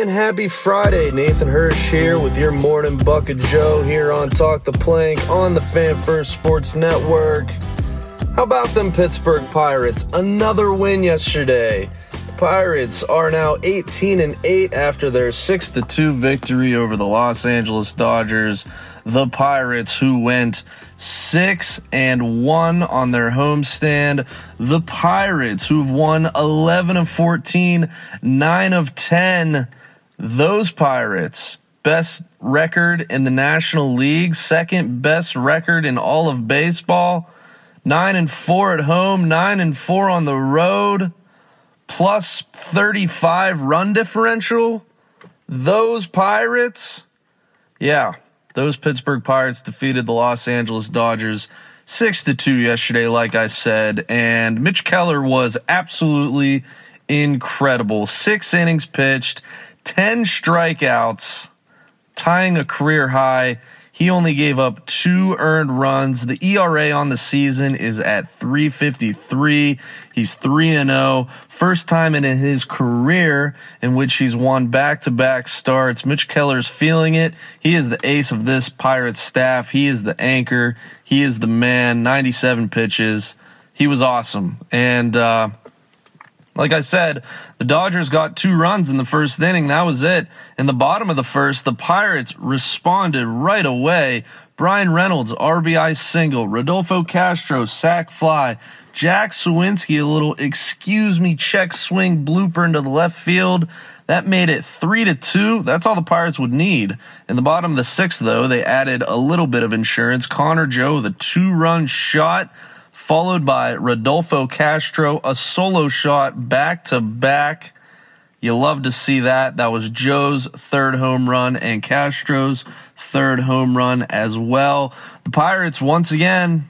and happy Friday. Nathan Hursh here with your morning Buc of Joe here on Talk the Plank on the Fan First Sports Network. How about them Pittsburgh Pirates? Another win yesterday. The Pirates are now 18 and 8 after their 6 to 2 victory over the Los Angeles Dodgers. The Pirates who went 6 and 1 on their homestand. The Pirates who've won 11 of 14, 9 of 10. Those Pirates, best record in the National League, second best record in all of baseball. 9 and 4 at home, 9 and 4 on the road, plus 35 run differential. Those Pirates, yeah, those Pittsburgh Pirates defeated the Los Angeles Dodgers 6 to 2 yesterday like I said and Mitch Keller was absolutely incredible. 6 innings pitched, 10 strikeouts, tying a career high. He only gave up 2 earned runs. The ERA on the season is at 353. He's 3 and 0. First time in his career in which he's won back to back starts. Mitch Keller's feeling it. He is the ace of this Pirates staff. He is the anchor. He is the man. 97 pitches. He was awesome. And, uh, like I said, the Dodgers got two runs in the first inning. That was it. In the bottom of the first, the Pirates responded right away. Bryan Reynolds, RBI single. Rodolfo Castro, sac fly. Jack Suwinski, a little excuse me check swing blooper into the left field. That made it three to two. That's all the Pirates would need. In the bottom of the sixth, though, they added a little bit of insurance. Connor Joe, the two run shot, followed by Rodolfo Castro, a solo shot back to back. You love to see that. That was Joe's third home run and Castro's third home run as well. The Pirates, once again,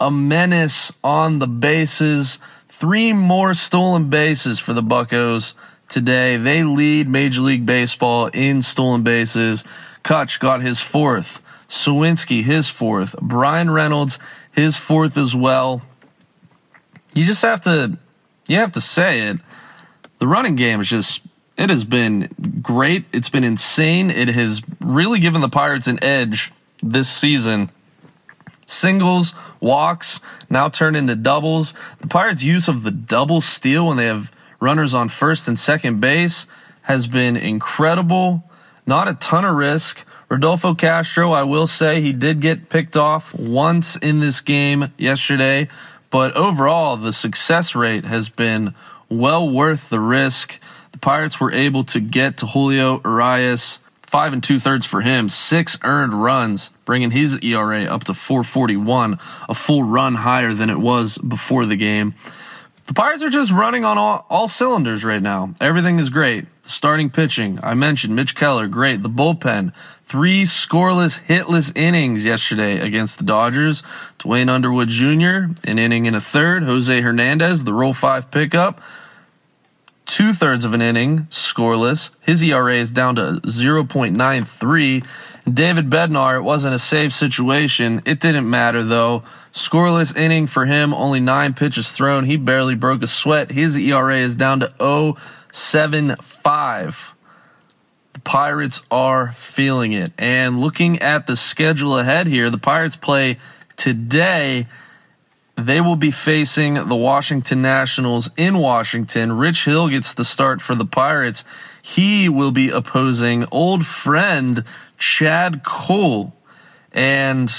a menace on the bases. Three more stolen bases for the Buckos today. They lead Major League Baseball in stolen bases. Kutch got his fourth. Suwinski, his fourth. Bryan Reynolds, his fourth as well. You just have to, you have to say it. The running game is just, it has been great. It's been insane. It has really given the Pirates an edge this season singles, walks, now turn into doubles. The Pirates' use of the double steal when they have runners on first and second base has been incredible. Not a ton of risk. Rodolfo Castro, I will say, he did get picked off once in this game yesterday, but overall, the success rate has been well worth the risk. The Pirates were able to get to Julio Urias five and two thirds for him, six earned runs, bringing his ERA up to 441, a full run higher than it was before the game. The Pirates are just running on all, all cylinders right now. Everything is great. Starting pitching, I mentioned Mitch Keller, great. The bullpen, three scoreless, hitless innings yesterday against the Dodgers. Duane Underwood Jr., an inning and a third. Jose Hernandez, the Rule five pickup two thirds of an inning scoreless. His ERA is down to 0.93. David Bednar, it wasn't a safe situation. It didn't matter though. Scoreless inning for him, only nine pitches thrown. He barely broke a sweat. His ERA is down to 0.75. The Pirates are feeling it. And looking at the schedule ahead here, the Pirates play today they will be facing the Washington Nationals in Washington. Rich Hill gets the start for the Pirates. He will be opposing old friend Chad Kuhl. And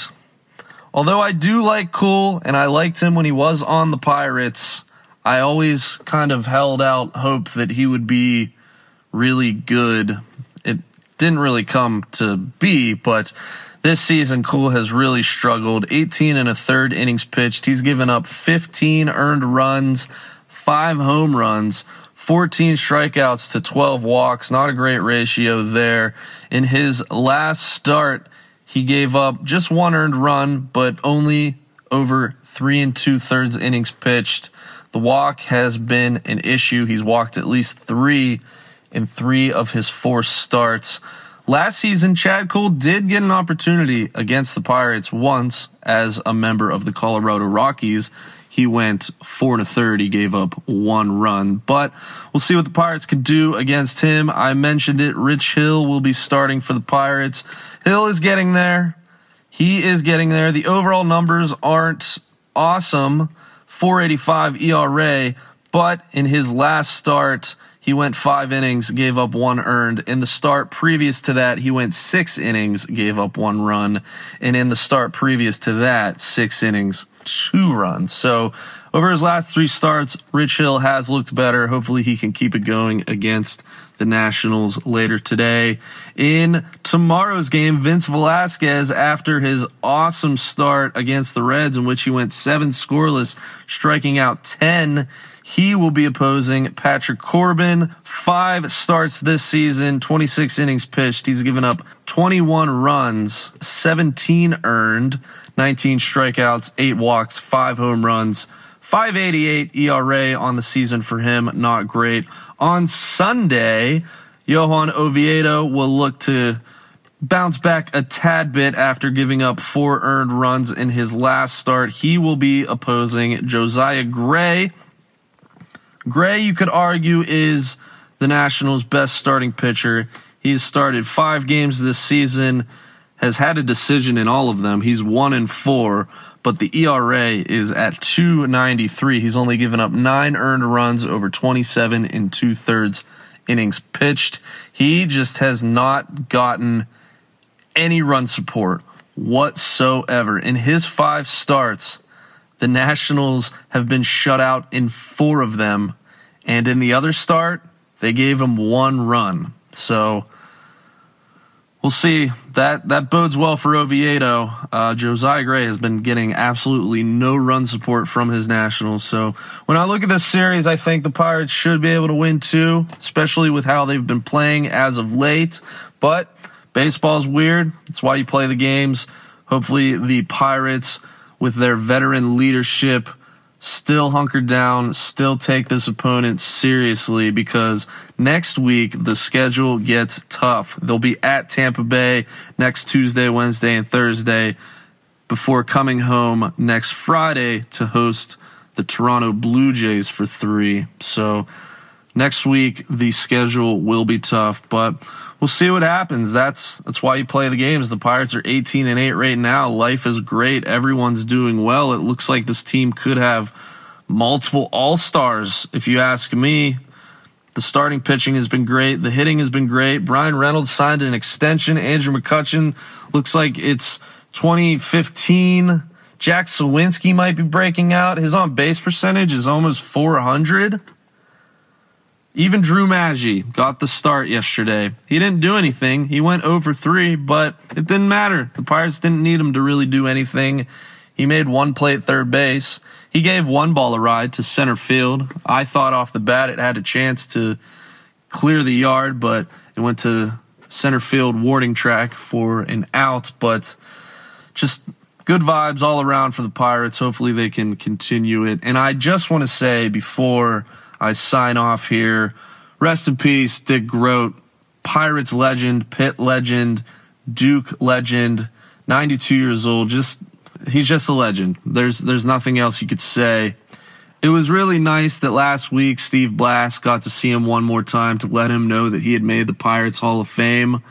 although I do like Kuhl and I liked him when he was on the Pirates, I always kind of held out hope that he would be really good. It didn't really come to be, but this season, Kuhl has really struggled. 18 and a third innings pitched. He's given up 15 earned runs, five home runs, 14 strikeouts to 12 walks. Not a great ratio there. In his last start, he gave up just one earned run, but only over three and two thirds innings pitched. The walk has been an issue. He's walked at least three in three of his four starts. Last season, Chad Kuhl did get an opportunity against the Pirates once as a member of the Colorado Rockies. He went four and a third. He gave up one run, but we'll see what the Pirates can do against him. I mentioned it. Rich Hill will be starting for the Pirates. Hill is getting there. He is getting there. The overall numbers aren't awesome. 485 ERA, but in his last start, he went five innings, gave up one earned. In the start previous to that, he went six innings, gave up one run. And in the start previous to that, six innings, two runs. So over his last three starts, Rich Hill has looked better. Hopefully he can keep it going against the Nationals later today. In tomorrow's game, Vince Velasquez, after his awesome start against the Reds, in which he went seven scoreless, striking out 10, he will be opposing Patrick Corbin. Five starts this season, 26 innings pitched. He's given up 21 runs, 17 earned, 19 strikeouts, 8 walks, 5 home runs. 588 ERA on the season for him, not great. On Sunday, Johan Oviedo will look to bounce back a tad bit after giving up four earned runs in his last start. He will be opposing Josiah Gray. Gray, you could argue, is the Nationals' best starting pitcher. He's started five games this season, has had a decision in all of them. He's one and four, but the ERA is at 293. He's only given up nine earned runs over 27 and two thirds innings pitched. He just has not gotten any run support whatsoever. In his five starts, the Nationals have been shut out in four of them. And in the other start, they gave him one run. So we'll see. That that bodes well for Oviedo. Uh, Josiah Gray has been getting absolutely no run support from his Nationals. So when I look at this series, I think the Pirates should be able to win too, especially with how they've been playing as of late. But baseball's weird. That's why you play the games. Hopefully, the Pirates with their veteran leadership still hunker down, still take this opponent seriously because next week the schedule gets tough. They'll be at Tampa Bay next Tuesday, Wednesday, and Thursday before coming home next Friday to host the Toronto Blue Jays for three. So next week the schedule will be tough, but we'll see what happens. That's that's why you play the games. The Pirates are 18 and 8 right now. Life is great. Everyone's doing well. It looks like this team could have multiple all-stars if you ask me. The starting pitching has been great. The hitting has been great. Bryan Reynolds signed an extension. Andrew McCutchen looks like it's 2015. Jack Suwinski might be breaking out. His on base percentage is almost 400. Even Drew Maggi got the start yesterday. He didn't do anything. He went over three, but it didn't matter. The Pirates didn't need him to really do anything. He made one play at third base. He gave one ball a ride to center field. I thought off the bat it had a chance to clear the yard, but it went to center field warning track for an out. But just good vibes all around for the Pirates. Hopefully they can continue it. And I just want to say before I sign off here, rest in peace, Dick Groat, Pirates legend, Pitt legend, Duke legend, 92 years old. Just he's just a legend. There's there's nothing else you could say. It was really nice that last week Steve Blass got to see him one more time to let him know that he had made the Pirates Hall of Fame.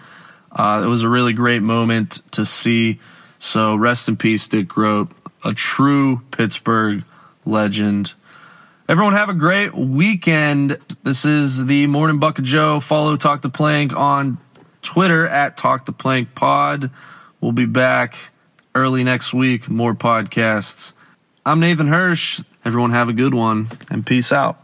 Uh, it was a really great moment to see. So rest in peace, Dick Groat, a true Pittsburgh legend. Everyone have a great weekend. This is the Morning Buc of Joe. Follow Talk the Plank on Twitter at Talk the Plank Pod. We'll be back early next week. More podcasts. I'm Nathan Hursh. Everyone have a good one and peace out.